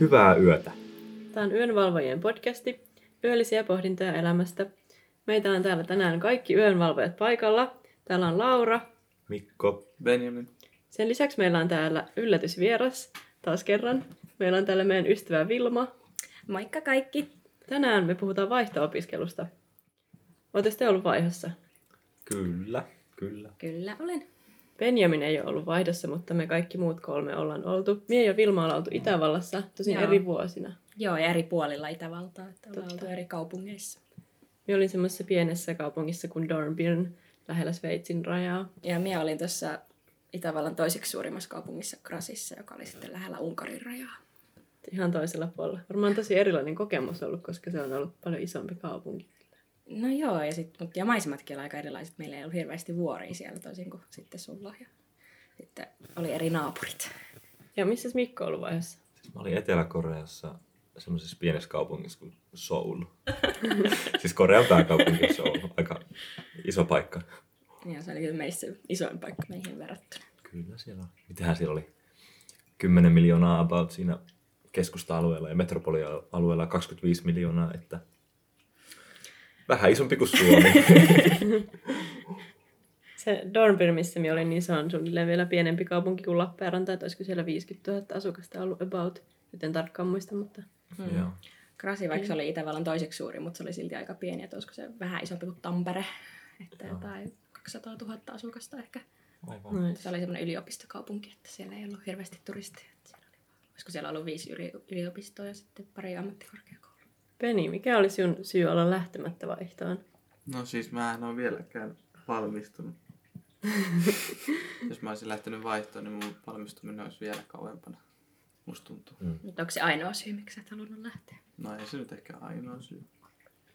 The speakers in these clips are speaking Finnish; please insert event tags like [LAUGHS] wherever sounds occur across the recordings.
Hyvää yötä. Tämä on Yönvalvojien podcasti, yöllisiä pohdintoja elämästä. Meitä on täällä tänään kaikki yönvalvojat paikalla. Täällä on Laura. Mikko. Benjamin. Sen lisäksi meillä on täällä yllätysvieras taas kerran. Meillä on täällä meidän ystävä Vilma. Moikka kaikki! Tänään me puhutaan vaihto-opiskelusta. Oletteko te ollut vaihdossa? Kyllä, kyllä. Kyllä olen. Benjamin ei ole ollut vaihdossa, mutta me kaikki muut kolme ollaan oltu. Mie ja Vilma ollaan oltu Itävallassa, tosin Joo. eri vuosina. Joo, ja eri puolilla Itävaltaa, että ollaan oltu eri kaupungeissa. Minä olin semmoisessa pienessä kaupungissa kuin Dornbirn, lähellä Sveitsin rajaa. Ja minä olin tuossa Itävallan toiseksi suurimmassa kaupungissa Krasissa, joka oli sitten lähellä Unkarin rajaa. Ihan toisella puolella. Varmaan tosi erilainen kokemus ollut, koska se on ollut paljon isompi kaupunki. No joo, ja, sit, mut, ja maisematkin oli aika erilaiset. Meillä ei ollut hirveästi vuoria siellä toisin kuin sitten sulla. Ja sitten oli eri naapurit. Ja missä Mikko on ollut vaiheessa? Siis mä olin Etelä-Koreassa semmoisessa pienessä kaupungissa kuin Seoul. [LAUGHS] siis Korean pääkaupunki Seoul. Aika iso paikka. Ja se oli kyllä meissä isoin paikka meihin verrattuna. Kyllä siellä on. Mitähän siellä oli? 10 miljoonaa about siinä keskusta-alueella ja metropolialueella 25 miljoonaa, että vähän isompi kuin Suomi. [LAUGHS] Se Dornbirn, missä minä olin, niin se on suunnilleen vielä pienempi kaupunki kuin Lappeenranta, että olisiko siellä 50 000 asukasta ollut about. Nyt en tarkkaan muista, mutta Mm. Joo. Krasi, vaikka se oli Itävallan toiseksi suuri, mutta se oli silti aika pieni, että olisiko se vähän isompi kuin Tampere. Että Joo. jotain 200 000 asukasta ehkä. Aivan. no, Se oli semmoinen yliopistokaupunki, että siellä ei ollut hirveästi turisteja. Siellä oli, olisiko siellä ollut viisi yli, yliopistoa ja sitten pari ammattikorkeakoulua. Peni, mikä oli sinun syy olla lähtemättä vaihtoon? No siis mä en ole vieläkään valmistunut. [LAUGHS] Jos mä olisin lähtenyt vaihtoon, niin mun valmistuminen olisi vielä kauempana. Musta tuntuu. Mutta onko se ainoa syy, miksi sä et halunnut lähteä? No ei se nyt ehkä ainoa syy.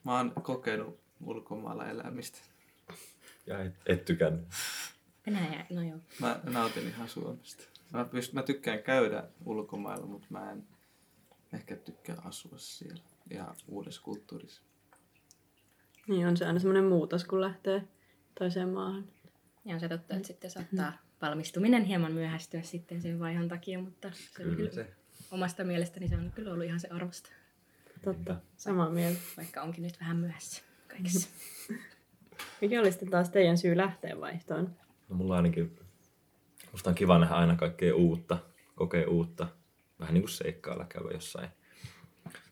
Mä oon kokenut ulkomailla elämistä. Ja et, et tykännyt. Venäjä, no joo. Mä nautin ihan Suomesta. Mä, pyst- mä tykkään käydä ulkomailla, mutta mä en ehkä tykkää asua siellä. Ja uudessa kulttuurissa. Niin on se aina semmoinen muutos, kun lähtee toiseen maahan. Ja on se totta, että sitten saattaa valmistuminen hieman myöhästyä sitten sen vaihon takia, mutta se Kyllä kyllä se. omasta mielestäni se on kyllä ollut ihan se arvosta. Totta, samaa mieltä. Vaikka onkin nyt vähän myöhässä kaikessa. [LAUGHS] Mikä oli sitten taas teidän syy lähteä vaihtoon? No mulla ainakin, musta on kiva nähdä aina kaikkea uutta, kokea uutta, vähän niin kuin seikkailla käydä jossain.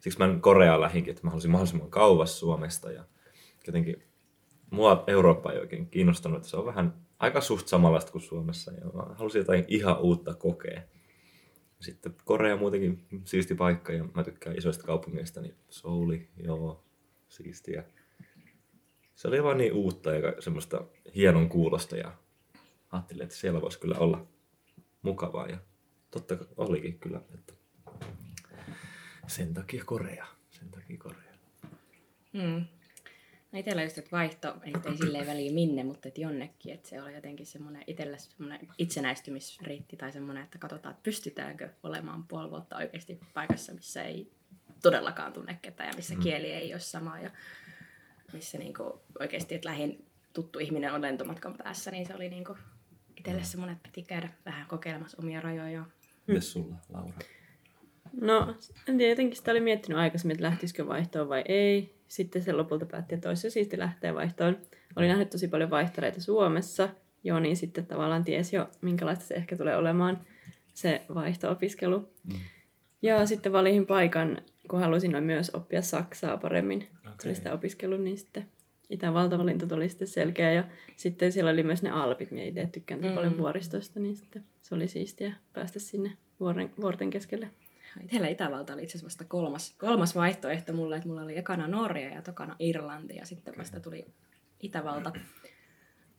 Siksi mä Koreaan lähinkin, että mä halusin mahdollisimman kauas Suomesta ja jotenkin mua Eurooppa ei oikein kiinnostanut, että se on vähän aika suht samanlaista kuin Suomessa ja mä halusin jotain ihan uutta kokea. Sitten Korea muutenkin siisti paikka ja mä tykkään isoista kaupungeista, niin Souli, joo, siistiä. Se oli vaan niin uutta ja semmoista hienon kuulosta ja ajattelin, että siellä voisi kyllä olla mukavaa ja totta olikin kyllä, että sen takia Korea, sen takia Korea. Mm. No itsellä just, että vaihto ei, ei silleen väliä minne, mutta että jonnekin, että se oli jotenkin semmoinen itsellä semmoinen itsenäistymisriitti tai semmoinen, että katsotaan, että pystytäänkö olemaan puoli vuotta oikeasti paikassa, missä ei todellakaan tunne ketään ja missä Mm. kieli ei ole sama ja missä niinku oikeasti, että lähin tuttu ihminen on lentomatkan päässä, niin se oli niinku itselle semmoinen, että piti käydä vähän kokeilemassa omia rajoja. Mites sulla, Laura? No, en tiedä, jotenkin sitä oli miettinyt aikaisemmin, että lähtisikö vaihtoon vai ei. Sitten se lopulta päätti, että olisi se siisti lähteä vaihtoon. Olin nähnyt tosi paljon vaihtoreita Suomessa, joo, niin sitten tavallaan tiesi jo, minkälaista se ehkä tulee olemaan se vaihto-opiskelu. Mm. Ja sitten valitin paikan, kun halusin myös oppia saksaa paremmin. Okay. Okei. sitä opiskelun, niin sitten Itävaltavalinta tuli sitten selkeä. Ja sitten siellä oli myös ne Alpit, minä itse tykkään mm. paljon vuoristosta, niin sitten se oli siistiä päästä sinne vuoren, vuorten keskelle. Itsellä Itävalta oli itse asiassa vasta kolmas, kolmas vaihtoehto mulle, että mulla oli ekana Norja ja tokana Irlanti ja sitten vasta tuli Itävalta.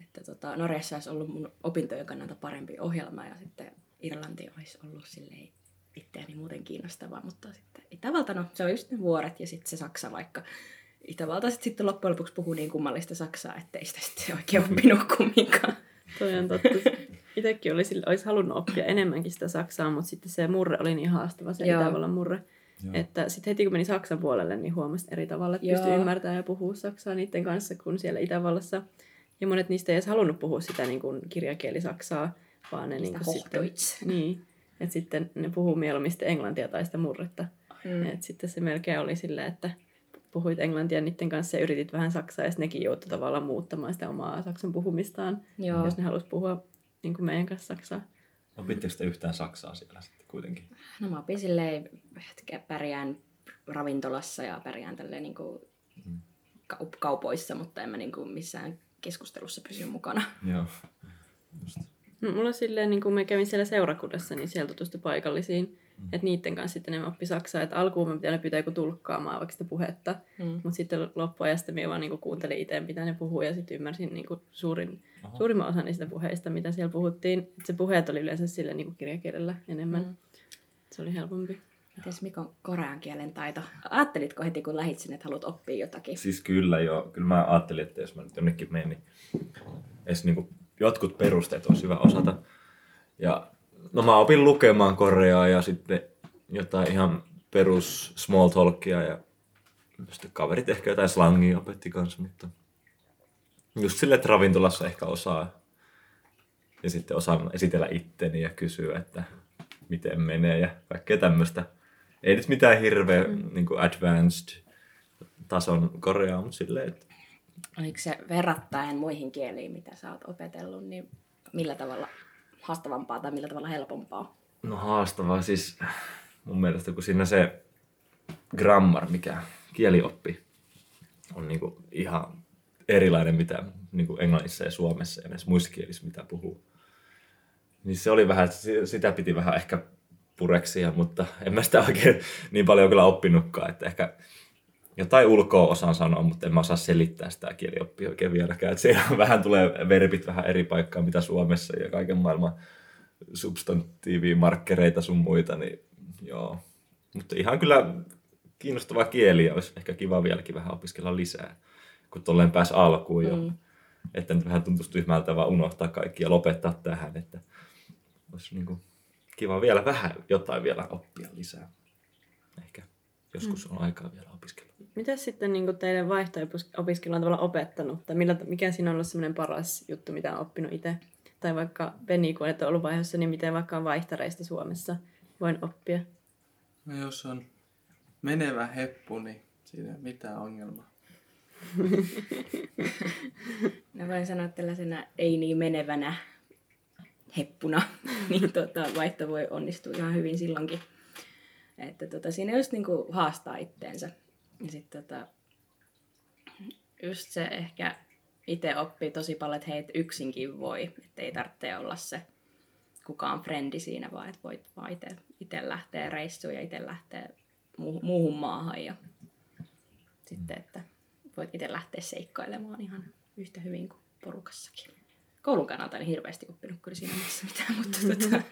Että tota, Norjassa olisi ollut mun opintojen kannalta parempi ohjelma ja sitten Irlanti olisi ollut silleen itseäni muuten kiinnostavaa, mutta sitten Itävalta, no se on just ne vuoret ja sitten se Saksa vaikka. Itävalta sit sitten loppujen lopuksi puhuu niin kummallista saksaa, ettei sitä sitten oikein oppinut kumminkaan. Toi on totta. Itsekin olisi, olisi halunnut oppia enemmänkin sitä saksaa, mutta sitten se murre oli niin haastava, se Joo. Itävallan murre. Joo. Että sitten heti kun meni Saksan puolelle, niin huomasi eri tavalla, että pystyi ymmärtämään ja puhua saksaa niiden kanssa kuin siellä Itävallassa. Ja monet niistä ei edes halunnut puhua sitä niin kuin kirjakieli saksaa, vaan ne niin Sitä kuin sitten... [LAUGHS] Niin. Että sitten ne puhuu mieluummin sitten englantia tai sitä murretta. Mm. Et sitten se melkein oli silleen, että puhuit englantia niiden kanssa ja yritit vähän saksaa, ja nekin joutui tavallaan muuttamaan sitä omaa saksan puhumistaan, Joo. jos ne halusi puhua niin kuin meidän kanssa saksaa. Opitteko te yhtään saksaa siellä sitten kuitenkin? No mä opin silleen, että pärjään ravintolassa ja pärjään tälleen niin kuin kaup- kaupoissa, mutta en mä niin kuin missään keskustelussa pysy mukana. [LAUGHS] Joo. Just. No, mulla silleen, niin kun mä kävin siellä seurakunnassa, niin siellä tutustui paikallisiin. Mm. Että niiden kanssa sitten ne oppi saksaa. Että alkuun mä pitää pyytää joku tulkkaamaan vaikka sitä puhetta. Mm. Mutta sitten loppuajasta mä vaan niin kuuntelin itse, mitä ne puhuu. Ja sitten ymmärsin niin suurin, suurimman osan niistä puheista, mitä siellä puhuttiin. Et se puheet oli yleensä sille niin kirjakielellä enemmän. Mm. Se oli helpompi. Mites Mikon korean kielen taito? Ajattelitko heti, kun lähit sinne, että haluat oppia jotakin? Siis kyllä joo. Kyllä mä ajattelin, että jos mä nyt jonnekin menen, niin edes niin jotkut perusteet olisi hyvä osata. Ja no mä opin lukemaan koreaa ja sitten jotain ihan perus small talkia ja sitten kaverit ehkä jotain slangia opetti kanssa, mutta just silleen, että ravintolassa ehkä osaa ja sitten osaan esitellä itteni ja kysyä, että miten menee ja kaikkea tämmöistä. Ei nyt mitään hirveä mm. niin advanced tason koreaa, mutta silleen, että Oliko se verrattain muihin kieliin, mitä sä oot opetellut, niin millä tavalla haastavampaa tai millä tavalla helpompaa? No haastavaa siis mun mielestä, kun siinä se grammar, mikä kielioppi, on niinku ihan erilainen mitä niinku englannissa ja suomessa ja näissä muissa kielissä, mitä puhuu. Niin se oli vähän, sitä piti vähän ehkä pureksia, mutta en mä sitä oikein niin paljon kyllä oppinutkaan, että ehkä jotain ulkoa osaan sanoa, mutta en mä osaa selittää sitä kielioppia oikein vieläkään. Että siellä [LAUGHS] vähän tulee verbit vähän eri paikkaan, mitä Suomessa ja kaiken maailman substantiivimarkkereita sun muita, niin joo. Mutta ihan kyllä kiinnostava kieli ja olisi ehkä kiva vieläkin vähän opiskella lisää, kun tolleen pääsi alkuun jo. Mm. Että nyt vähän tuntuisi tyhmältä vaan unohtaa kaikki ja lopettaa tähän, että olisi niin kuin kiva vielä vähän jotain vielä oppia lisää. Ehkä joskus on aikaa vielä opiskella. Mitä sitten niin teidän vaihto-opiskelu on tavallaan opettanut? Tai millä, mikä siinä on ollut semmoinen paras juttu, mitä on oppinut itse? Tai vaikka Penni, kun et ollut vaiheessa, niin miten vaikka on vaihtareista Suomessa voin oppia? No jos on menevä heppu, niin siinä ei ole mitään ongelmaa. Mä [LAUGHS] voin sanoa tällaisena ei niin menevänä heppuna, [LAUGHS] niin tota, vaihto voi onnistua ihan hyvin silloinkin. Että tota, siinä just niinku haastaa itteensä. Ja sitten tota, just se ehkä itse oppii tosi paljon, että hei, yksinkin voi. Että ei tarvitse olla se kukaan frendi siinä, vaan että voit vaan itse lähteä reissuun ja itse lähteä muuhun, muuhun maahan. Ja sitten, että voit itse lähteä seikkailemaan ihan yhtä hyvin kuin porukassakin. Koulun kannalta en hirveästi oppinut kyllä siinä mielessä mitään, mutta [LAUGHS] tota,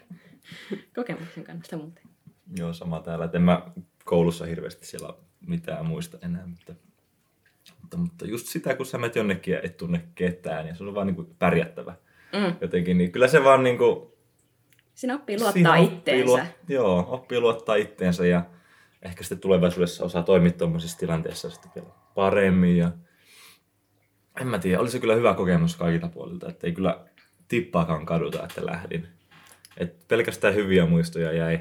kokemuksen kannalta muuten. Joo, sama täällä. Et en mä koulussa hirveästi siellä mitään muista enää, mutta, mutta, mutta just sitä, kun sä menet jonnekin ja et tunne ketään ja se on vaan niin kuin pärjättävä mm. jotenkin, niin kyllä se vaan niin kuin, Siinä oppii luottaa siinä itteensä. Oppii luot, joo, oppii luottaa itteensä ja ehkä sitten tulevaisuudessa osaa toimia tuommoisissa tilanteissa sitten vielä paremmin ja en mä tiedä, oli se kyllä hyvä kokemus kaikilta puolilta, että ei kyllä tippaakaan kaduta, että lähdin. Et pelkästään hyviä muistoja jäi.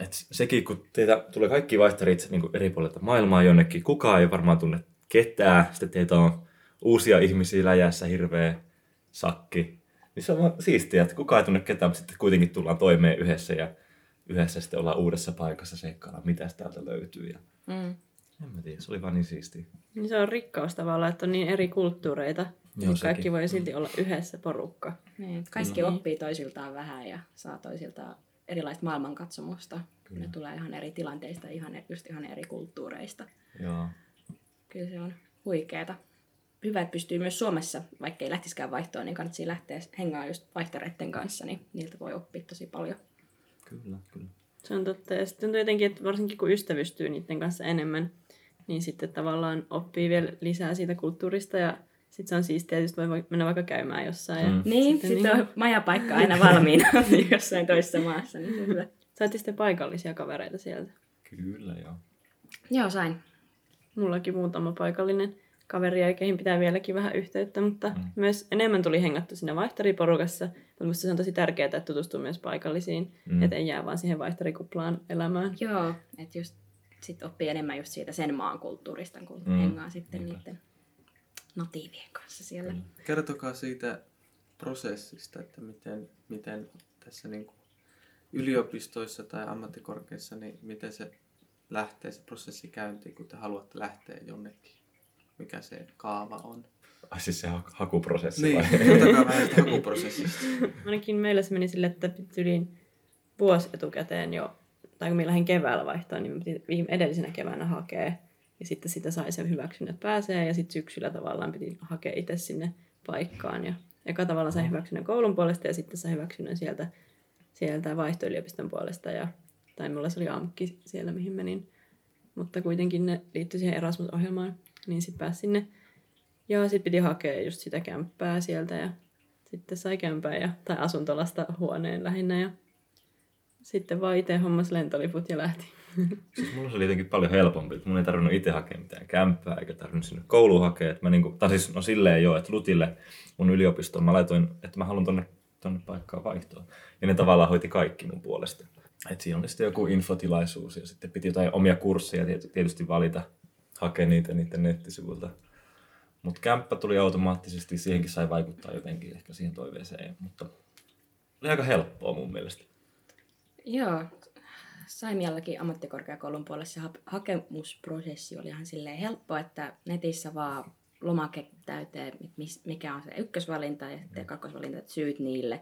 Et sekin, kun teitä tulee kaikki vaihtarit niin eri puolilta maailmaa jonnekin, kukaan ei varmaan tunne ketään, sitten teitä on uusia ihmisiä läjässä, hirveä sakki. Niin se on vaan siistiä, että kukaan ei tunne ketään, mutta sitten kuitenkin tullaan toimeen yhdessä ja yhdessä sitten ollaan uudessa paikassa seikkailla, mitä täältä löytyy. Ja... Mm. En mä tiedä, se oli vaan niin siistiä. Niin se on rikkaus tavallaan, että on niin eri kulttuureita. Joo, niin kaikki voi silti mm. olla yhdessä porukka. Niin, kaikki mm. oppii toisiltaan vähän ja saa toisiltaan erilaista maailmankatsomusta. Kyllä. Ne tulee ihan eri tilanteista, ihan, just ihan eri kulttuureista. Joo. Kyllä se on huikeeta. Hyvä, että pystyy myös Suomessa, vaikka ei lähtisikään vaihtoon, niin kannattaa lähteä hengaan just vaihtareiden kanssa, niin niiltä voi oppia tosi paljon. Kyllä, kyllä. Se on totta. Ja sitten jotenkin, että varsinkin kun ystävystyy niiden kanssa enemmän, niin sitten tavallaan oppii vielä lisää siitä kulttuurista ja sitten se on siistiä, että voi mennä vaikka käymään jossain. Mm. Ja niin, sitten sit on niin... majapaikka [LAUGHS] aina valmiina [LAUGHS] jossain toisessa maassa, niin se on hyvä. Saitte sitten paikallisia kavereita sieltä? Kyllä, joo. Joo, sain. Mullakin muutama paikallinen kaveria, keihin pitää vieläkin vähän yhteyttä, mutta Mm. myös enemmän tuli hengattu siinä vaihtoriporukassa. Mutta musta se on tosi tärkeää, että tutustuu myös paikallisiin, Mm. että ei jää vaan siihen vaihtorikuplaan elämään. Joo, että just sit oppii enemmän just siitä sen maan kulttuurista, kun mm. hengaa sitten Niinpä. niiden natiivien kanssa siellä. Kyllä. Kertokaa siitä prosessista, että miten, miten tässä niin kuin yliopistoissa tai ammattikorkeissa, niin miten se lähtee se prosessi käyntiin, kun te haluatte lähteä jonnekin. Mikä se kaava on. Ai siis se ha- hakuprosessi Niin, vai? vähän siitä hakuprosessista. [LAUGHS] Ainakin meillä se meni sille, että yli vuosi etukäteen jo, tai kun minä lähdin keväällä vaihtoon, niin me piti viime edellisenä keväänä hakea. Ja sitten sitä sai sen hyväksynnät pääsee, ja sitten syksyllä tavallaan piti hakea itse sinne paikkaan. Ja eka tavallaan sai hyväksynnän koulun puolesta, ja sitten sai hyväksynnän sieltä, sieltä vaihtoyliopiston puolesta. Ja, tai mulla se oli AMKki siellä, mihin menin. Mutta kuitenkin ne liittyi siihen Erasmus-ohjelmaan, niin sitten pääsi sinne. Ja sitten piti hakea just sitä kämppää sieltä, ja sitten sai kämpää ja, tai asuntolasta huoneen lähinnä ja sitten vaan itse hommas lentoliput ja lähti. [LAUGHS] Siis mulla se oli jotenkin paljon helpompi, että mun ei tarvinnut itse hakea mitään kämppää, eikä tarvinnut sinne kouluun hakea. Että mä niinku, tai siis no silleen jo, että Lutille mun yliopistoon mä laitoin, että mä haluan tonne, tonne paikkaan vaihtoa. Ja ne tavallaan hoiti kaikki mun puolesta. Et siinä oli sitten joku infotilaisuus ja sitten piti jotain omia kursseja tiety- tietysti valita, hakea niitä niiden nettisivuilta. Mutta kämppä tuli automaattisesti, siihenkin sai vaikuttaa jotenkin ehkä siihen toiveeseen. Mutta oli aika helppoa mun mielestä. Joo, Saimiallakin ammattikorkeakoulun puolessa ha- hakemusprosessi oli ihan silleen helppo, että netissä vaan lomake täyteen, että mis- mikä on se ykkösvalinta ja sitten kakkosvalinta, että syyt niille.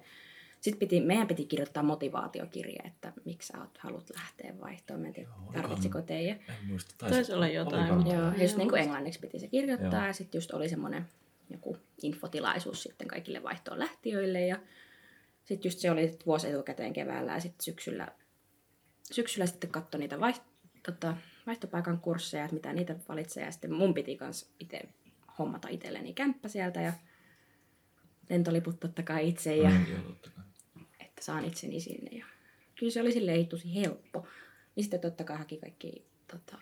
Sitten piti, meidän piti kirjoittaa motivaatiokirje, että miksi sä oot, haluat lähteä vaihtoon. Mä en tiedä, Joo, tarvitsiko teidän. En muista. Taisi olla jotain, mutta- Joo, Joo. ja just niin kuin englanniksi piti se kirjoittaa Joo. ja sitten just oli semmoinen joku infotilaisuus sitten kaikille vaihtoon lähtiöille ja sitten just se oli vuosi etukäteen keväällä ja sitten syksyllä, syksyllä sitten katsoi niitä vaiht, tota, vaihtopaikan kursseja, että mitä niitä valitsee ja sitten mun piti kans itse hommata itselleni kämppä sieltä ja lentoliput totta kai itse ja Mm, joo, totta kai. että saan itseni sinne. Ja kyllä se oli silleen tosi helppo. Niin sitten totta kai haki kaikki tota,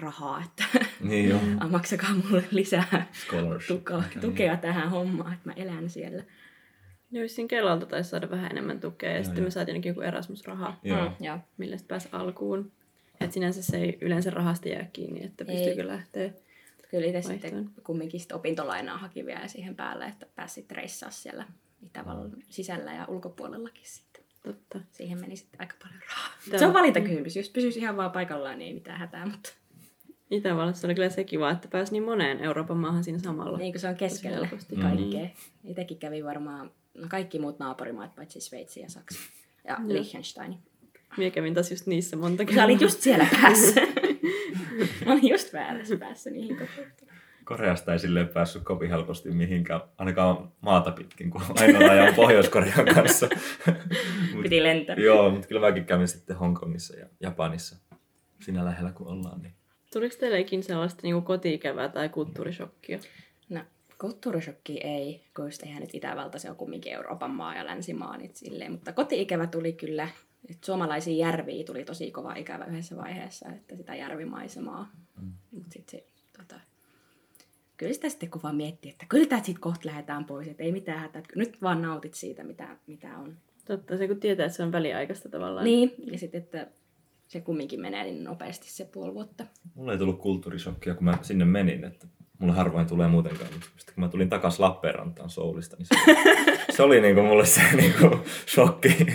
rahaa, että Niin joo. [LAUGHS] Maksakaa mulle lisää tukea, tukea tähän hommaan, että mä elän siellä. Ja vissiin Kelalta taisi saada vähän enemmän tukea ja Joo, sitten joo. me saatiin ainakin joku Erasmus-raha, Joo. Mm, joo. millä sitten pääsi alkuun. Et sinänsä se ei yleensä rahasta jää kiinni, että pystyykö lähteä. Kyllä itse Vaihtoon. sitten kumminkin sit opintolainaa haki vielä siihen päälle, että pääsit reissaa siellä Itävallan sisällä ja ulkopuolellakin sitten. Totta. Siihen meni sitten aika paljon rahaa. Tämä- Se on valintakysymys. Jos pysyisi ihan vaan paikallaan, niin ei mitään hätää, mutta Itävallassa oli kyllä se kiva, että pääsi niin moneen Euroopan maahan siinä samalla. niin kuin se on keskellä helposti. kaikkea. Itsekin kävi varmaan no kaikki muut naapurimaat, paitsi Sveitsi ja Saksa. Ja Joo. Liechtenstein. Minä kävin taas just niissä monta Sä olit just siellä päässä. [LAUGHS] Mä olin just väärässä päässä niihin kokouksiin. Koreasta ei silleen päässyt kovin helposti mihinkään, ainakaan maata pitkin, kun ainoa ajan Pohjois-Korean kanssa. [LAUGHS] Mut, Piti lentää. joo, mutta kyllä mäkin kävin sitten Hongkongissa ja Japanissa. Siinä lähellä kun ollaan, niin Tuliko teille ikinä sellaista niin kotiikävää tai kulttuurishokkia? Kulttuurishokki ei, kun just eihän nyt Itävalta, se on kumminkin Euroopan maa ja länsimaa, niin silleen. Mutta koti-ikävä tuli kyllä, että suomalaisiin järviin tuli tosi kova ikävä yhdessä vaiheessa, että sitä järvimaisemaa. Mm. Mutta sitten se, tota, kyllä sitä sitten kun vaan miettii, että kyllä tästä sitten kohta lähdetään pois, että ei mitään hätää, että nyt vaan nautit siitä, mitä, mitä on. Totta, se kun tietää, että se on väliaikaista tavallaan. Niin, ja sitten, että se kumminkin menee niin nopeasti se puoli vuotta. mulla ei tullut kulttuurishokkia, kun mä sinne menin, että mulla harvoin tulee muutenkaan. Mutta Sitten kun mä tulin takas Lappeenrantaan Soulista, niin se, [LAUGHS] se oli niinku mulle se niinku shokki.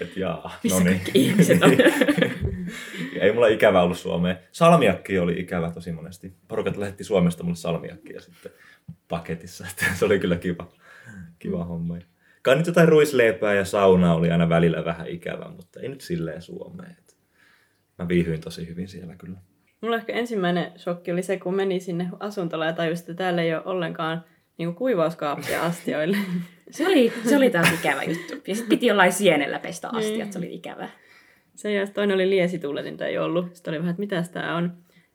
Että jaa, no niin. ihmiset on? [LAUGHS] ei mulla ikävä ollut Suomeen. Salmiakki oli ikävä tosi monesti. Porukat lähetti Suomesta mulle salmiakkia sitten paketissa. Että se oli kyllä kiva, kiva homma. Kai nyt jotain ruisleipää ja saunaa oli aina välillä vähän ikävä, mutta ei nyt silleen Suomeen. Mä viihyin tosi hyvin siellä kyllä. Mulla ehkä ensimmäinen shokki oli se, kun meni sinne asuntolaan ja tajusin, että täällä ei ole ollenkaan niin kuivauskaappia [LAUGHS] astioille. Se oli, se oli taas ikävä juttu. Ja sitten piti jollain sienellä pestä Niin. astiat, se oli ikävä. Se ja toinen oli liesituuletinta ei ollut. Sitten oli vähän, että mitäs tää on.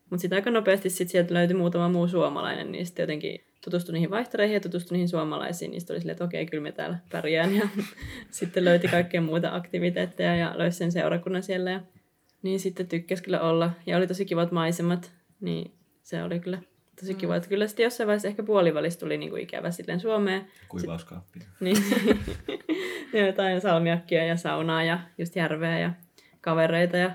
Mutta sitten aika nopeasti sit sieltä löytyi muutama muu suomalainen, niin sitten jotenkin tutustui niihin vaihtoreihin ja tutustui niihin suomalaisiin. Niin sitten oli silleen, että okei, kyllä me täällä pärjään. Ja [LAUGHS] sitten löyti kaikkea muuta aktiviteetteja ja löysi sen seurakunnan siellä. Ja niin sitten tykkäsi kyllä olla. Ja oli tosi kivat maisemat. Niin se oli kyllä tosi kiva. Että kyllä sitten jossain vaiheessa ehkä puolivälissä tuli niinku ikävä silleen Suomeen. Kuivauskaappia. Niin, [LAUGHS] ja jotain salmiakkia ja saunaa ja just järveä ja kavereita. Ja...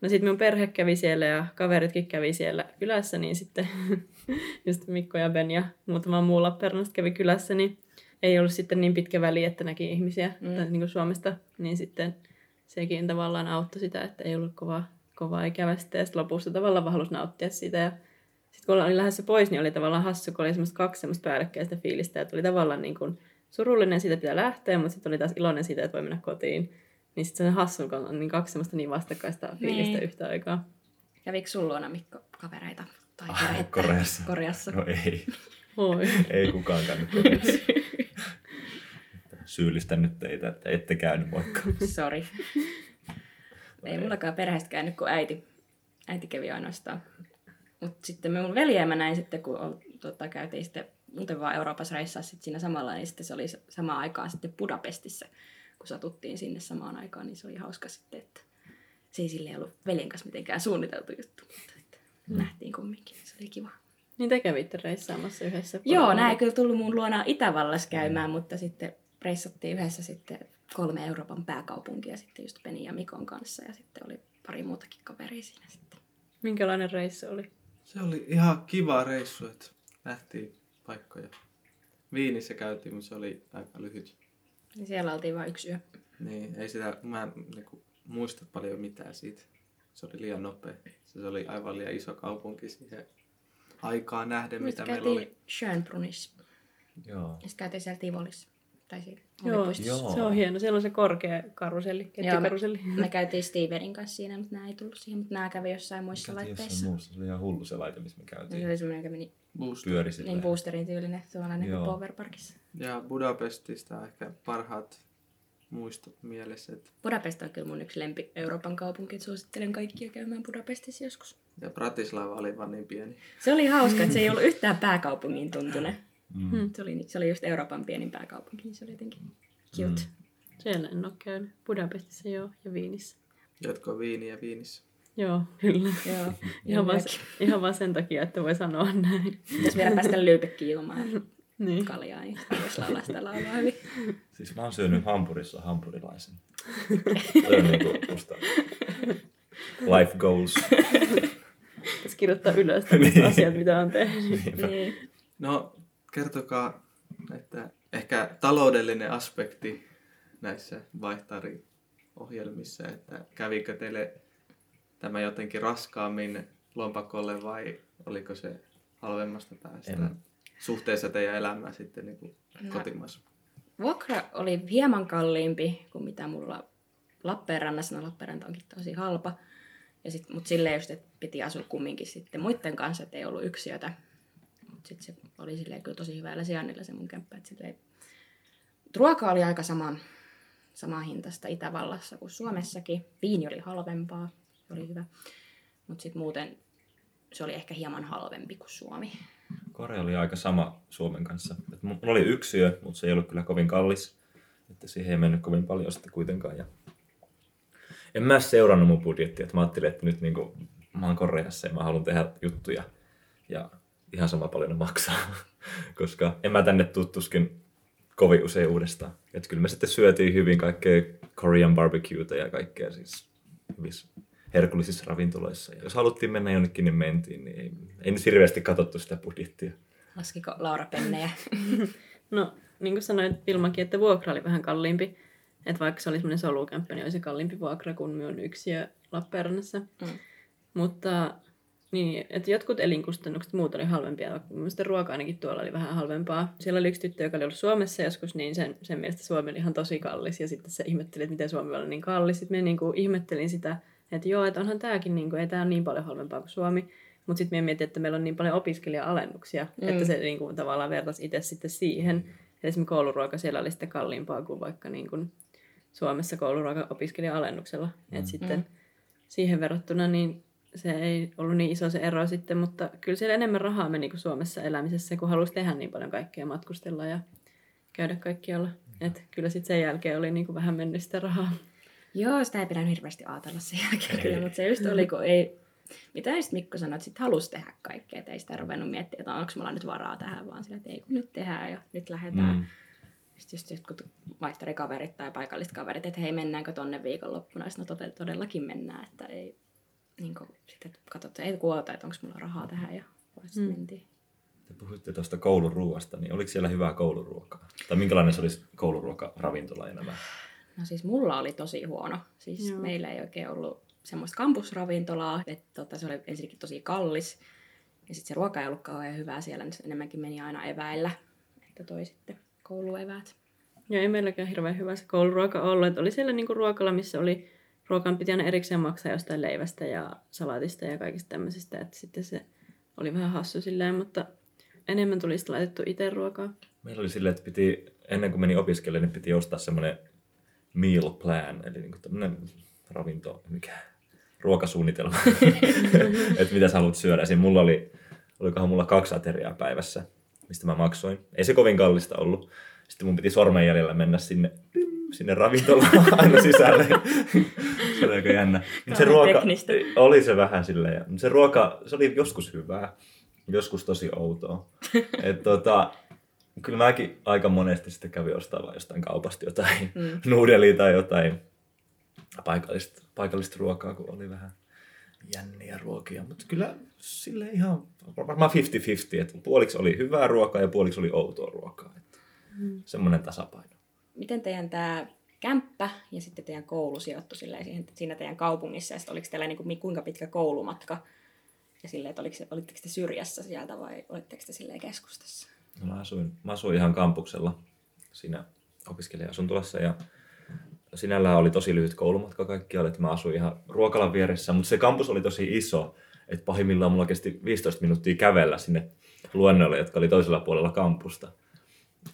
No sitten mun perhe kävi siellä ja kaveritkin kävi siellä kylässä, niin sitten [LAUGHS] just Mikko ja Ben ja muutama muu Lappeenrannasta kävi kylässä, niin ei ollut sitten niin pitkä väli, että näki ihmisiä mm. tai niin kuin Suomesta, niin sitten sekin tavallaan auttoi sitä, että ei ollut kovaa, kovaa ikävä sitten. Ja sitten lopussa tavallaan vaan halusi nauttia siitä. Ja sitten kun olin lähdössä pois, niin oli tavallaan hassu, kun oli semmoista kaksi semmoista päällekkäistä fiilistä. Että oli tavallaan niin kuin surullinen siitä, pitää lähteä, mutta sitten oli taas iloinen siitä, että voi mennä kotiin. Niin sitten se hassu, kun on niin kaksi semmoista niin vastakkaista fiilistä Niin. yhtä aikaa. Kävikö sulla luona Mikko kavereita? Tai Ai, perhettä? Koreassa. Koreassa. No ei. Oi. Ei kukaan käynyt Koreassa. [LAUGHS] Syyllistän nyt teitä, että ette käynyt moikka. [LAUGHS] Sori. Ei mullakaan perheestä käynyt, kun äiti, äiti kävi ainoastaan. Mutta sitten me mun veljeä mä näin sitten, kun tota, käytiin sitten muuten vaan Euroopassa reissaa sit siinä samalla, niin sitten se oli samaan aikaan sitten Budapestissa, kun satuttiin sinne samaan aikaan, niin se oli hauska sitten, että se ei sille ollut veljen kanssa mitenkään suunniteltu juttu, mutta että nähtiin kumminkin, se oli kiva. Niin te kävitte reissaamassa yhdessä. Joo, nämä ei kyllä tullut mun luona Itävallassa käymään, mutta sitten reissattiin yhdessä sitten kolme Euroopan pääkaupunkia sitten just Penin ja Mikon kanssa ja sitten oli pari muutakin kaveria siinä sitten. Minkälainen reissu oli? Se oli ihan kiva reissu, että nähtiin paikkoja. Viinissä käytiin, mutta se oli aika lyhyt. Ja siellä oltiin vain yksi yö. Niin, ei sitä, mä en niinku, muista paljon mitään siitä. Se oli liian nopea. Se oli aivan liian iso kaupunki siihen aikaan nähden, Nyt mitä meillä oli. käytiin Schönbrunissa Joo. ja sitten käytiin siellä Tivolissa. Tai siinä Joo. Joo. se on hieno. Siellä on se korkea karuselli, Joo, me, kettikaruselli. me [LAUGHS] käytiin Stevenin kanssa siinä, mutta nämä ei tullut siihen, mutta nämä kävi jossain muissa jossain laitteissa. muussa. Se oli ihan hullu se laite, missä me Ja käytiin. se oli semmoinen, joka meni Boost. Pyöri silleen. niin boosterin tyylinen, tuollainen kuin Joo. Powerparkissa. Ja Budapestista ehkä parhaat muistot mielessä. Et, Budapest on kyllä mun yksi lempi Euroopan kaupunki, että suosittelen kaikkia käymään Budapestissa joskus. ja Bratislava oli vaan niin pieni. Se oli hauska, että se ei ollut yhtään pääkaupungin tuntunen. [LAUGHS] Mm. Se oli, se oli just Euroopan pienin pääkaupunki, niin se oli jotenkin cute. Mm. Siellä en ole käynyt. Budapestissa joo ja Viinissä. Jotko viini ja viinissä. Joo, kyllä. [LAUGHS] Joo. [LAUGHS] Ihan vaan, [LAUGHS] ihan vaan sen takia, että voi sanoa näin. Jos vielä päästä Lyypekkiin ilmaan Niin. kaljaa, niin sitä voisi laulaa sitä laulaa hyvin. Siis mä oon syönyt hampurissa hampurilaisen. Toi on niinku musta life goals. Pitäisi kirjoittaa ylös tämmöiset asiat, mitä on tehnyt. niin. No, kertokaa, että ehkä taloudellinen aspekti näissä vaihtariohjelmissa, että kävikö teille tämä jotenkin raskaammin lompakolle vai oliko se halvemmasta päästä En. suhteessa teidän elämään sitten niin kuin No. kotimaassa? Vuokra oli hieman kalliimpi kuin mitä mulla Lappeenrannassa. No Lappeenranta onkin tosi halpa. Ja sit, mut silleen just, että piti asua kumminkin sitten muiden kanssa, että ei ollut yksiötä. Mutta sitten se oli silleen kyllä tosi hyvällä sijainnilla se mun kämppä. Et silleen... Ruoka oli aika sama, sama hintasta Itävallassa kuin Suomessakin. Viini oli halvempaa, se oli hyvä. Mutta sitten muuten se oli ehkä hieman halvempi kuin Suomi. Korea oli aika sama Suomen kanssa. Et mulla oli yksi yö, mutta se ei ollut kyllä kovin kallis. Että siihen ei mennyt kovin paljon sitten kuitenkaan. Ja... En mä seurannut mun budjettia. Että mä ajattelin, että nyt niinku, mä oon Koreassa ja mä haluan tehdä juttuja. Ja ihan sama paljon ne maksaa. [LAUGHS] Koska en mä tänne tuttuskin kovin usein uudestaan. Että kyllä me sitten syötiin hyvin kaikkea Korean barbecueta ja kaikkea siis hyvissä herkullisissa ravintoloissa. Ja jos haluttiin mennä jonnekin, niin mentiin. Niin ei, ei nyt hirveästi katsottu sitä budjettia. Laskiko Laura pennejä? [LAUGHS] No, niin kuin sanoit Ilmakin, että vuokra oli vähän kalliimpi. Että vaikka se oli semmoinen solukämppä, niin olisi kalliimpi vuokra kuin minun yksiö Lappeenrannassa. Mm. Mutta niin, että jotkut elinkustannukset muut oli halvempia. Mielestäni ruoka ainakin tuolla oli vähän halvempaa. Siellä oli yksi tyttö, joka oli ollut Suomessa joskus, niin sen, sen mielestä Suomi oli ihan tosi kallis. Ja sitten se ihmetteli, että miten Suomi oli niin kallis. Sitten minä niin kuin ihmettelin sitä, että joo, että onhan tämäkin, niin kuin, ei tämä ole niin paljon halvempaa kuin Suomi. Mutta sitten minä mietin, että meillä on niin paljon opiskelija-alennuksia, mm. että se niin kuin, tavallaan vertaisi itse sitten siihen. Että esimerkiksi kouluruoka siellä oli sitten kalliimpaa kuin vaikka niin kuin Suomessa kouluruoka opiskelija-alennuksella. Mm. Että sitten Mm. siihen verrattuna niin se ei ollut niin iso se ero sitten, mutta kyllä siellä enemmän rahaa meni kuin Suomessa elämisessä, kun halusi tehdä niin paljon kaikkea, matkustella ja käydä kaikkialla. Et kyllä sitten sen jälkeen oli niin kuin vähän mennyt sitä rahaa. Joo, sitä ei pidä hirveästi ajatella sen jälkeen kyllä, mutta se just oli, kun ei, mitä sitten Mikko sanoi, että sit halusi tehdä kaikkea, että ei sitä ruvennut miettimään, että onko mulla nyt varaa tähän, vaan sillä, että ei kun nyt tehdään ja nyt lähdetään. Mm. Sitten just jotkut vaihtarikaverit tai paikalliset kaverit, että hei mennäänkö tonne viikonloppuna, sitten no todellakin mennään, että ei, niin kuin, sitten katsotaan, ei kuota, että onko mulla rahaa tähän ja sitten Mm. mentiin. Te puhuitte tuosta kouluruuasta, niin oliko siellä hyvää kouluruokaa? Tai minkälainen se olisi kouluruoka ravintola ja nämä? No siis mulla oli tosi huono. Siis Joo. Joo. meillä ei oikein ollut semmoista kampusravintolaa, että tota, se oli ensinnäkin tosi kallis. Ja sitten se ruoka ei ollut kauhean hyvää siellä, niin se enemmänkin meni aina eväillä, että toi sitten koulueväät. Joo, ei meilläkään hirveän hyvä se kouluruoka ollut. Että oli siellä niinku ruokala, missä oli ruokan piti aina erikseen maksaa jostain leivästä ja salaatista ja kaikista tämmöisistä. Että sitten se oli vähän hassu silleen, mutta enemmän tuli sitten laitettu itse ruokaa. Meillä oli silleen, että piti, ennen kuin meni opiskelemaan, niin piti ostaa semmoinen meal plan, eli niin tämmöinen ravinto, mikä, ruokasuunnitelma, [LAUGHS] että mitä sä haluat syödä. Siinä mulla oli, olikohan mulla kaksi ateriaa päivässä, mistä mä maksoin. Ei se kovin kallista ollut. Sitten mun piti sormenjäljellä mennä sinne, sinne ravintolaan [LAUGHS] aina sisälle. se oli aika jännä. Mut se ruoka, teknistä. oli se vähän silleen. ja- mut Se ruoka, se oli joskus hyvää, joskus tosi outoa. [LAUGHS] Et tota, kyllä mäkin aika monesti sitten kävin ostaa vaan jostain kaupasta jotain mm. Mm. [LAUGHS] nuudelia tai jotain paikallista, paikallista ruokaa, kun oli vähän jänniä ruokia. Mutta kyllä sille ihan varmaan 50-50, että puoliksi oli hyvää ruokaa ja puoliksi oli outoa ruokaa. Että Mm. semmoinen tasapaino. Miten teidän tämä kämppä ja sitten teidän koulu sijoittui silleen siinä teidän kaupungissa? Ja oliko teillä niin kuin, kuinka pitkä koulumatka? Ja silleen, että oliko, olitteko te syrjässä sieltä vai olitteko te keskustassa? No, mä, asuin, mä asuin ihan kampuksella siinä opiskelija-asuntolassa ja sinällään oli tosi lyhyt koulumatka kaikkialle, että mä asuin ihan ruokalan vieressä, mutta se kampus oli tosi iso, että pahimmillaan mulla kesti 15 minuuttia kävellä sinne luennoille, jotka oli toisella puolella kampusta.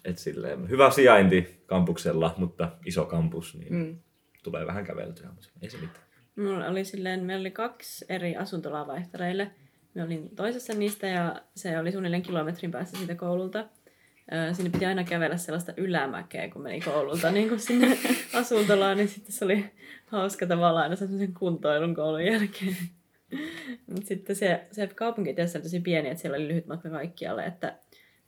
Et silleen, hyvä sijainti kampuksella, mutta iso kampus, niin mm. Tulee vähän käveltyä, mutta ei se mitään. Mulla oli silleen, meillä oli kaksi eri asuntolaa vaihtareille. Me olin toisessa niistä ja se oli suunnilleen kilometrin päässä siitä koululta. Sinne piti aina kävellä sellaista ylämäkeä, kun meni koululta niin kuin sinne [LAUGHS] asuntolaan, niin sitten se oli hauska tavallaan aina semmoisen kuntoilun koulun jälkeen. Mut sitten se, se kaupunki tietysti oli tosi pieni, että siellä oli lyhyt matka kaikkialle, että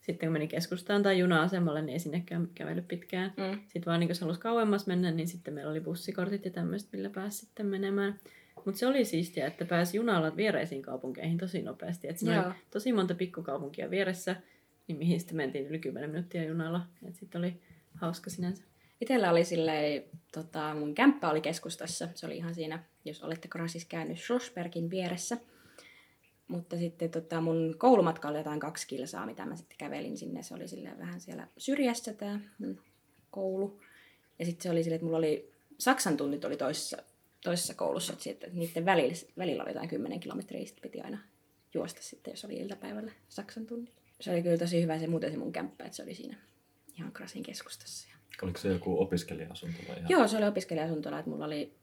sitten kun meni keskustaan tai juna-asemalle, niin ei sinnekään kävellyt pitkään. Mm. Sitten vaan niin jos halusi kauemmas mennä, niin sitten meillä oli bussikortit ja tämmöiset, millä pääsi sitten menemään. Mutta se oli siistiä, että pääsi junalla viereisiin kaupunkeihin tosi nopeasti. Että siinä Joo. oli tosi monta pikkukaupunkia vieressä, niin mihin sitten mentiin yli 10 minuuttia junalla. Että sitten oli hauska sinänsä. Itellä oli silleen, tota, mun kämppä oli keskustassa. Se oli ihan siinä, jos olette Krasissa käynyt Schlossbergin vieressä. Mutta sitten tota, mun koulumatka oli jotain kaksi kilsaa, mitä mä sitten kävelin sinne. Se oli silleen vähän siellä syrjässä tämä koulu. Ja sitten se oli silleen, että mulla oli, Saksan tunnit oli toisessa, toisessa koulussa, että sitten niiden välillä, välillä oli jotain 10 kilometriä, sitten piti aina juosta sitten, jos oli iltapäivällä Saksan tunti. Se oli kyllä tosi hyvä se muuten se mun kämppä, että se oli siinä ihan Krasin keskustassa. Oliko se joku opiskelija-asuntola? Ihan? Joo, se oli opiskelija-asuntola, että mulla oli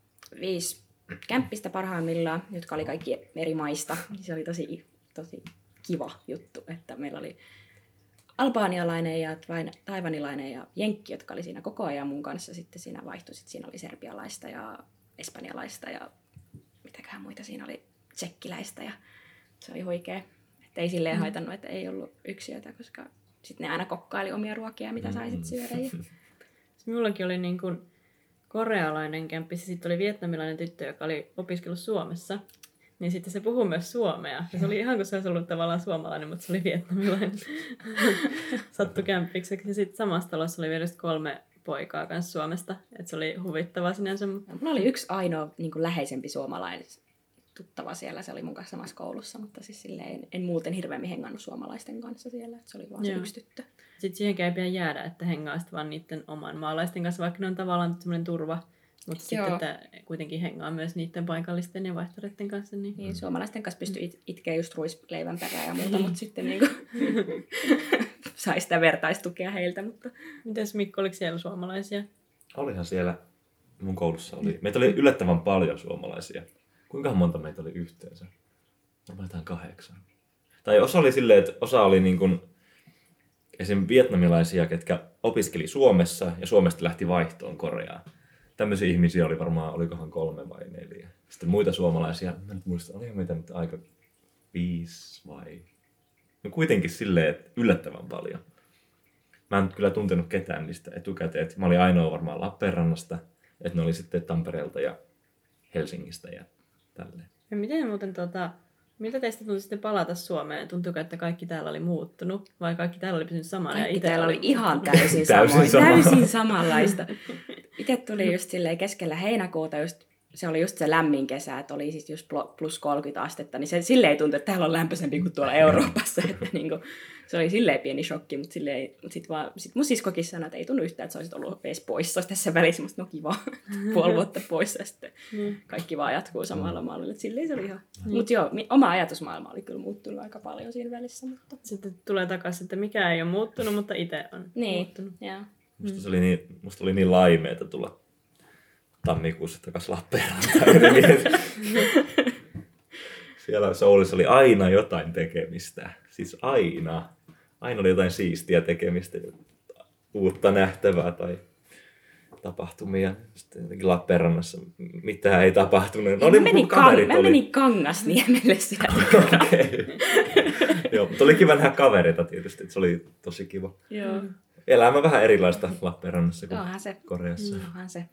viisi kämppistä parhaimmillaan, jotka oli kaikki eri maista. Se oli tosi, tosi kiva juttu, että meillä oli albaanialainen ja taivanilainen ja jenkki, jotka oli siinä koko ajan mun kanssa. Sitten siinä vaihtui, sitten siinä oli serbialaista ja espanjalaista ja mitäköhän muita siinä oli, tsekkiläistä ja se oli huikea. Että ei silleen haitannut, että ei ollut yksiöitä, koska sitten ne aina kokkaili omia ruokia, mitä saisit syödä. Ja... [LAUGHS] Sitten Mullakin oli niin kuin korealainen kämppi, ja sitten oli vietnamilainen tyttö, joka oli opiskellut Suomessa. Niin sitten se puhuu myös suomea. Ja se oli ihan kuin se olisi ollut tavallaan suomalainen, mutta se oli vietnamilainen. [LAUGHS] Sattu kämppikseksi. Ja sitten samassa talossa oli vielä kolme poikaa kanssa Suomesta. Että se oli huvittavaa sinänsä. mutta- Mulla oli yksi ainoa niin kuin läheisempi suomalainen tuttava siellä, se oli mun kanssa samassa koulussa, mutta siis silleen en, en muuten hirveämmin hengannut suomalaisten kanssa siellä, että se oli vaan se yksi tyttö. Sitten siihen ei pidä jäädä, että hengaa sitten vaan niiden oman maalaisten kanssa, vaikka ne on tavallaan semmoinen turva. Mutta sitten, Joo. että kuitenkin hengaa myös niiden paikallisten ja vaihtoreiden kanssa. Niin... Niin, suomalaisten kanssa pystyi it- itkeä just ruisleivän perään ja muuta, mutta sitten niin kuin, [LAUGHS] sai sitä vertaistukea heiltä, mutta Mites Mikko, oliko siellä suomalaisia? Olihan siellä mun koulussa oli. Meitä oli yllättävän paljon suomalaisia. Kuinka monta meitä oli yhteensä? Varmaan jotain kahdeksan. Tai osa oli silleen, että osa oli niin kuin esim. vietnamilaisia, ketkä opiskeli Suomessa ja Suomesta lähti vaihtoon Koreaan. Tämmöisiä ihmisiä oli varmaan, olikohan kolme vai neljä. Sitten muita suomalaisia, mä nyt muista, oliko meitä nyt aika viisi vai... No kuitenkin silleen, että yllättävän paljon. Mä en kyllä tuntenut ketään niistä etukäteen. Mä olin ainoa varmaan Lappeenrannasta, että ne oli sitten Tampereelta ja Helsingistä ja tälleen. Ja miten muuten tota, miltä teistä tuntui sitten palata Suomeen? Tuntuuko, että kaikki täällä oli muuttunut vai kaikki täällä oli pysynyt samana? Kaikki ite täällä oli ihan täysin, [LAUGHS] Täysin täysin, sama. täysin samanlaista. Itse tuli just silleen keskellä heinäkuuta, just, se oli just se lämmin kesä, että oli siis just plus 30 astetta, niin se silleen tuntui, että täällä on lämpöisempi kuin tuolla Euroopassa. Että [LAUGHS] niinku, se oli silleen pieni shokki, mutta silleen, mut sit vaan, sit mun siskokin sanoi, että ei tunnu yhtään, että sä olisit ollut edes poissa tässä välissä, mutta no kiva, [LAUGHS] puoli vuotta poissa ja sitten Mm. kaikki vaan jatkuu samalla mallilla. että Silleen se oli ihan... Mutta joo, oma ajatusmaailma oli kyllä muuttunut aika paljon siinä välissä, mutta... Sitten tulee takaisin, että mikä ei ole muuttunut, mutta itse on Niin, muuttunut. joo. Musta, se oli niin, musta oli niin laimeeta tulla tammikuussa takaisin Lappeenrantaan. [LAUGHS] Siellä Soulissa oli aina jotain tekemistä. Siis aina. Aina oli jotain siistiä tekemistä, uutta nähtävää tai tapahtumia. Sitten jotenkin Lappeenrannassa mitään ei tapahtunut. No, mä, niin, menin kang- mä oli- menin Kangasniemelle siellä. [LAUGHS] Okei. Joo, mutta oli kiva nähdä kavereita tietysti, se oli tosi kiva. Joo. Elämä vähän erilaista Lappeenrannassa kuin Onhan se. Koreassa. Onhan se.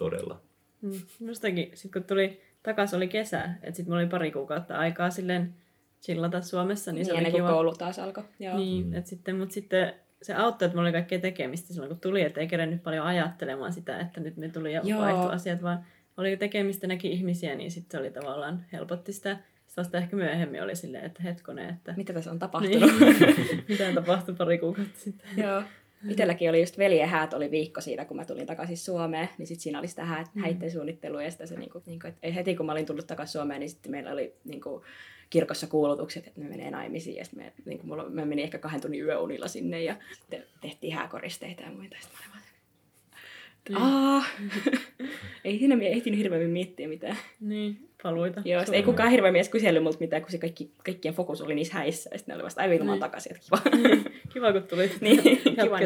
Todella. Mm. Mustakin, sit kun tuli takaisin oli kesä, että sitten mulla oli pari kuukautta aikaa silleen chillata Suomessa, niin Niin se oli ennen kuin kiva. koulu taas alkoi. Joo. Niin, Mm. et sitten, mutta sitten se auttoi, että mulla oli kaikkea tekemistä silloin, kun tuli, että ei kerennyt paljon ajattelemaan sitä, että nyt ne tuli ja vaihtui asiat, vaan oli tekemistä, näki ihmisiä, niin sitten se oli tavallaan helpotti sitä. Sitten vasta ehkä myöhemmin oli silleen, että hetkonen, että Mitä tässä on tapahtunut? niin. [LAUGHS] mitä tapahtui pari kuukautta sitten. Joo. Itselläkin oli just veljen häät oli viikko siinä, kun mä tulin takaisin Suomeen, niin sitten siinä oli sitä häät, häitten suunnittelua ja sitä se niinku, niinku, että heti kun mä olin tullut takaisin Suomeen, niin sitten meillä oli niinku, kirkossa kuulutukset, että me menee naimisiin ja sitten me, niinku, mulla, mä menin ehkä kahden tunnin yöunilla sinne ja sitten tehtiin hääkoristeita ja muita. Sitten mä olin Aa, [LAUGHS] ei siinä mie ehtinyt hirveämmin miettiä mitään. Niin, paluita. Joo, ei kukaan hirveämmin edes kysellyt multa mitään, kun se kaikki, kaikkien fokus oli niissä häissä. Ja sitten ne oli vasta, ai vittu, Niin. takaisin, että kiva. Kiva, kun tulit. [LAUGHS] Niin, kiva.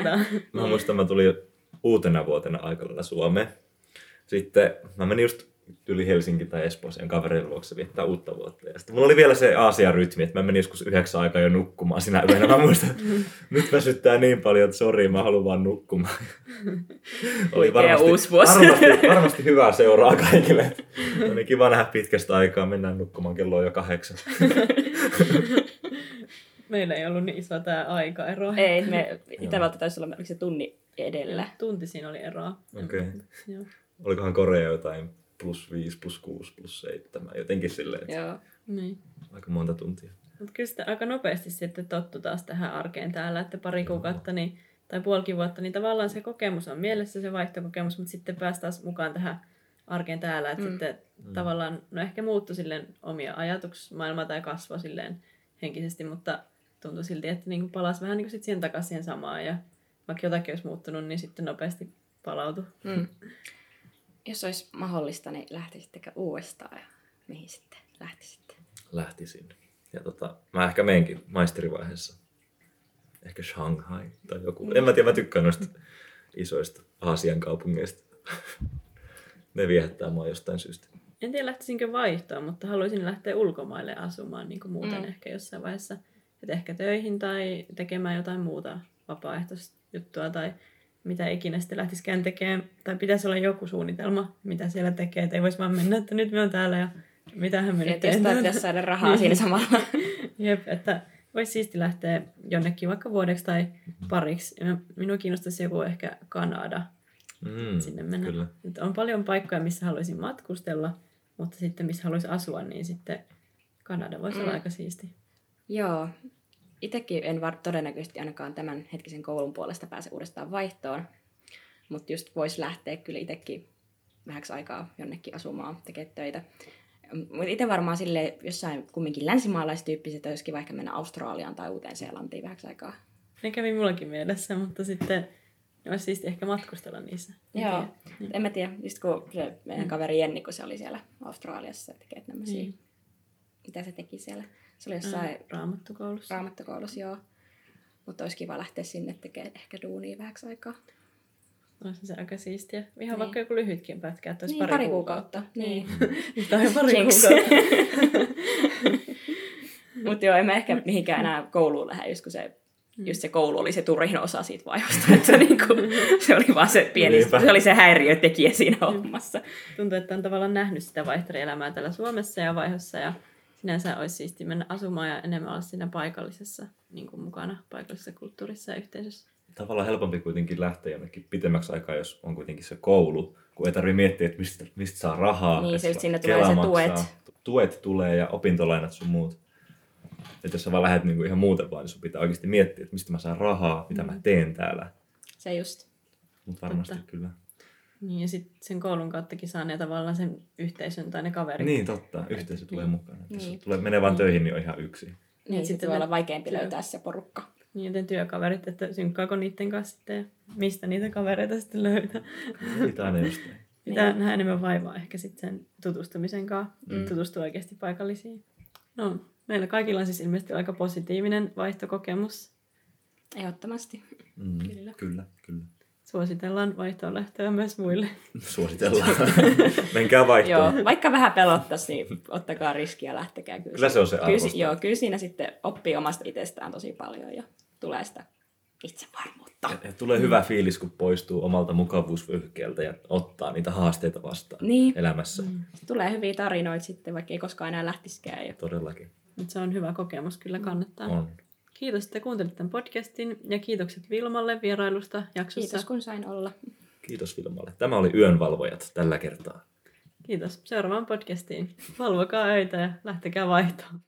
Mä muistan, mä tulin uutena vuotena aika lailla Suomeen. Sitten mä menin just yli Helsinki tai Espooseen kaverin luokse viettää uutta vuotta. Ja sitten mulla oli vielä se Aasian rytmi, että mä menin joskus yhdeksän aikaa jo nukkumaan sinä yönä. Mä muistan, että nyt väsyttää niin paljon, että sori, mä haluan vaan nukkumaan. Uusi vuosi. Varmasti, varmasti hyvää seuraa kaikille. Oli kiva nähdä pitkästä aikaa, mennään nukkumaan, kello on jo kahdeksan. Meillä ei ollut niin iso tämä aikaero. Ei, me Itävalta taisi olla se tunni edellä. Tunti siinä oli eroa. Okei. Joo. Olikohan Korea jotain plus 5, plus 6, plus 7, jotenkin silleen, että Joo. Niin. aika monta tuntia. Mutta kyllä sitten aika nopeasti sitten tottu taas tähän arkeen täällä, että pari kuukautta niin, tai puolikin vuotta, niin tavallaan se kokemus on mielessä, se vaihtokokemus, mutta sitten päästään taas mukaan tähän arkeen täällä, että mm. sitten mm. tavallaan, no ehkä muuttui silleen omia ajatusmaailmaa tai kasvoi silleen henkisesti, mutta tuntui silti, että niinku palasi vähän niin kuin sit siihen takaisin samaan ja vaikka jotakin olisi muuttunut, niin sitten nopeasti palautui. Mm. [LAUGHS] Jos olisi mahdollista, niin lähtisittekö uudestaan ja mihin sitten lähtisitte? Lähtisin. Ja tota, mä ehkä menenkin maisterivaiheessa. Ehkä Shanghai tai joku. En mä tiedä, mä tykkään noista isoista Aasian kaupungeista. ne viehättää mua jostain syystä. En tiedä lähtisinkö vaihtoon, mutta haluaisin lähteä ulkomaille asumaan niin kuin muuten Mm. mm. ehkä jossain vaiheessa. Et ehkä töihin tai tekemään jotain muuta vapaaehtoista juttua tai mitä ikinä sitten lähtisikään tekemään. Tai pitäisi olla joku suunnitelma, mitä siellä tekee. Et ei voisi vaan mennä, että nyt me on täällä ja mitähän me nyt Että jostain pitäisi saada [LAUGHS] rahaa Niin. siinä samalla. Jep, että voisi siisti lähteä jonnekin vaikka vuodeksi tai pariksi. Ja minua kiinnostaisi joku ehkä Kanada Mm, sinne mennä. Kyllä. Nyt on paljon paikkoja, missä haluaisin matkustella, mutta sitten missä haluaisin asua, niin sitten Kanada voisi mm. olla aika siisti. Joo. Itsekin en var- todennäköisesti ainakaan tämän hetkisen koulun puolesta pääse uudestaan vaihtoon. Mutta just voisi lähteä kyllä itsekin vähäksi aikaa jonnekin asumaan, tekemään töitä. Mutta itse varmaan sille jossain kumminkin länsimaalaistyyppiset, olisikin vaikka mennä Australiaan tai Uuteen-Seelantiin vähäksi aikaa. Ne kävi mullakin mielessä, mutta sitten olisi siisti ehkä matkustella niissä. En Joo. tiedä. Niin. En mä tiedä, just kun se meidän kaveri Jenni, kun se oli siellä Australiassa tekee tämmöisiä, Niin. mitä se teki siellä. Se oli jossain Ää, Raamattukoulussa. raamattokoulussa, joo. Mutta olisi kiva lähteä sinne tekemään ehkä duunia vähäksi aikaa. Olisi se aika siistiä. Ihan Niin. vaikka joku lyhytkin pätkä, että olisi Niin, pari, pari kuukautta. Niin. [LAUGHS] Tai pari kuukautta. [LAUGHS] Mutta joo, en mä ehkä mihinkään enää kouluun lähde, just kun se, just se koulu oli se turhin osa siitä vaihosta. Että niinku, [LAUGHS] se oli vaan se pieni, Niinpä. se oli se häiriötekijä siinä hommassa. Tuntuu, että on tavallaan nähnyt sitä vaihtarielämää täällä Suomessa ja vaihossa ja sinänsä olisi siisti mennä asumaan ja enemmän olla siinä paikallisessa niin kuin mukana paikallisessa kulttuurissa ja yhteisössä. Tavallaan helpompi kuitenkin lähteä jonnekin pitemmäksi aikaa, jos on kuitenkin se koulu, kun ei tarvitse miettiä, että mistä, mistä saa rahaa. Niin, että se just Kela tulee se maksaa. tuet. Tuet tulee ja opintolainat sun muut. Että jos sä vaan lähdet niinku ihan muuten vaan, niin sun pitää oikeasti miettiä, että mistä mä saan rahaa, mitä mä teen täällä. Se just. Mutta varmasti Totta. kyllä. Niin, ja sitten sen koulun kauttakin saa ne tavallaan sen yhteisön tai ne kaverit. Niin, totta. Yhteisö tulee Niin. mukaan. Että Jos Niin. tulee, menee vaan töihin, niin on ihan yksi. Niin, sitten sitten voi ne- olla vaikeampi työ- löytää se porukka. Niin, joten työkaverit, että synkkaako niiden kanssa sitten ja mistä niitä kavereita sitten löytää. Mitä aina jostain. Pitää Niin. nähdä enemmän vaivaa ehkä sitten sen tutustumisen kanssa, Mm. mm. tutustua oikeasti paikallisiin. No, meillä kaikilla on siis ilmeisesti aika positiivinen vaihtokokemus. Ehdottomasti. Mm, Kyllä. kyllä, kyllä. Suositellaan vaihtoon lähtöä myös muille. [LAUGHS] Suositellaan. [LAUGHS] Menkää vaihtoon. Joo, vaikka vähän pelottaisi, niin ottakaa riskiä ja lähtekää. Kyllä, Kyllä se on se kyllä, arvosta. Joo, kyllä siinä sitten oppii omasta itsestään tosi paljon ja tulee sitä itsevarmuutta. Ja Tulee hyvä fiilis, kun poistuu omalta mukavuusvyöhykkeeltä ja ottaa niitä haasteita vastaan Niin. elämässä. Mm. Tulee hyviä tarinoita sitten, vaikka ei koskaan enää lähtisikään. Ja... Todellakin. Nyt se on hyvä kokemus, kyllä kannattaa. On. Kiitos, että kuuntelit tämän podcastin ja kiitokset Vilmalle vierailusta jaksossa. Kiitos kun sain olla. Kiitos Vilmalle. Tämä oli Yönvalvojat tällä kertaa. Kiitos. Seuraavaan podcastiin. Valvokaa öitä ja lähtekää vaihtoon.